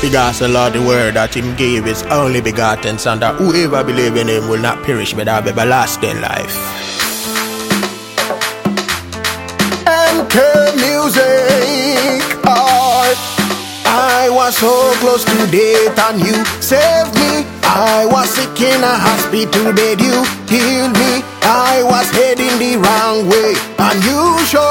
Because the Lord, the word that Him gave is only begotten Son, that whoever believe in Him will not perish but have everlasting life. MK Music, oh, I was so close to death and you saved me. I was sick in a hospital bed, you healed me. I was heading the wrong way and you showed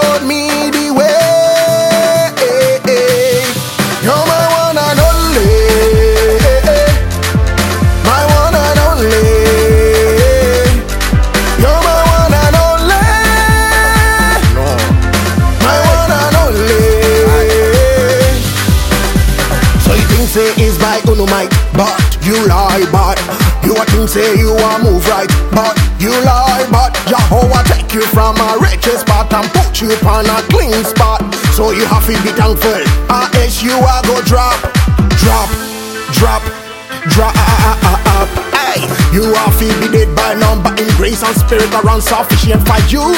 say is by uno mic, but you lie, but you a think say you a move right, but you lie, but Jehovah take you from a wretched spot and put you on a clean spot. So you have to be thankful, or else you a go drop, drop, drop, drop. Hey, you are feel be dead by number in grace and spirit around sufficient for you.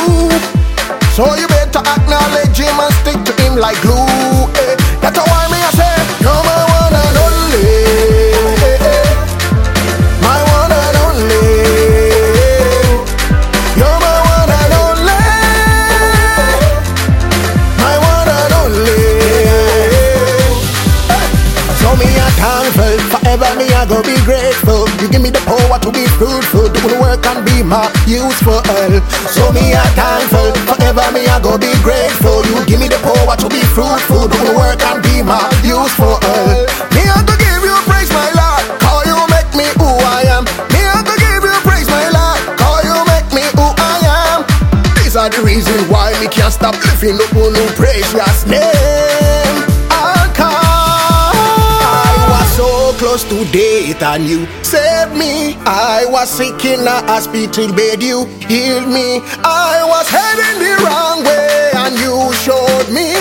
So you better acknowledge him and stick to him like glue. Eh. That's why me Forever me I go be grateful. You give me the power to be fruitful Do the work and be my useful. So me a thankful. Forever me I go be grateful. You give me the power to be fruitful Do the work and be my useful. Me I go give you praise my Lord. Cause you make me who I am. Me I go give you praise my Lord. Cause you make me who I am. These are the reasons why me can't stop lifting up on no precious name and you saved me. I was sick in a hospital bed, you healed me. I was heading the wrong way and you showed me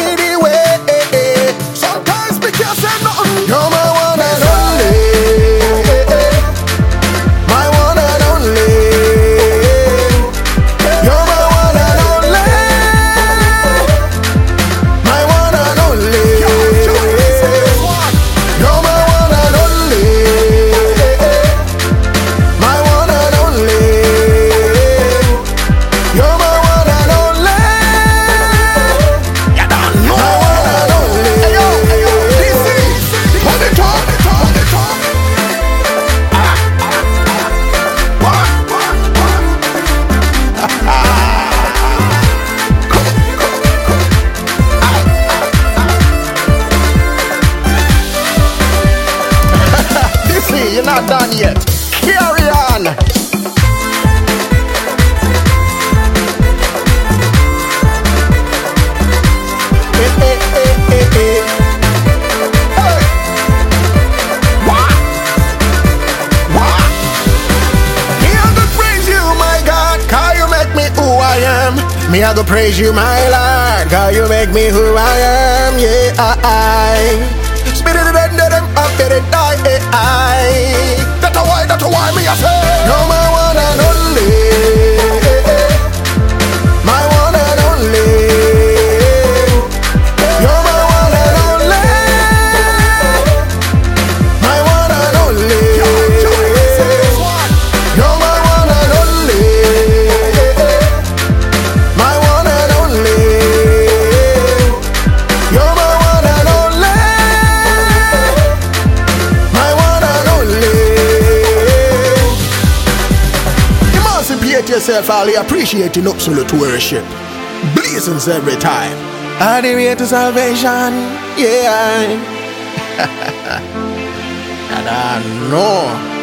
Me I go praise you, my Lord, God, you make me who I am. Yeah, I. Spirit of the dead, I'm up there, die, I. That's why, that's why me I say, you're Yourself, Ali. Appreciating absolute worship. Blazings every time. All the way to salvation. Yeah. and I know.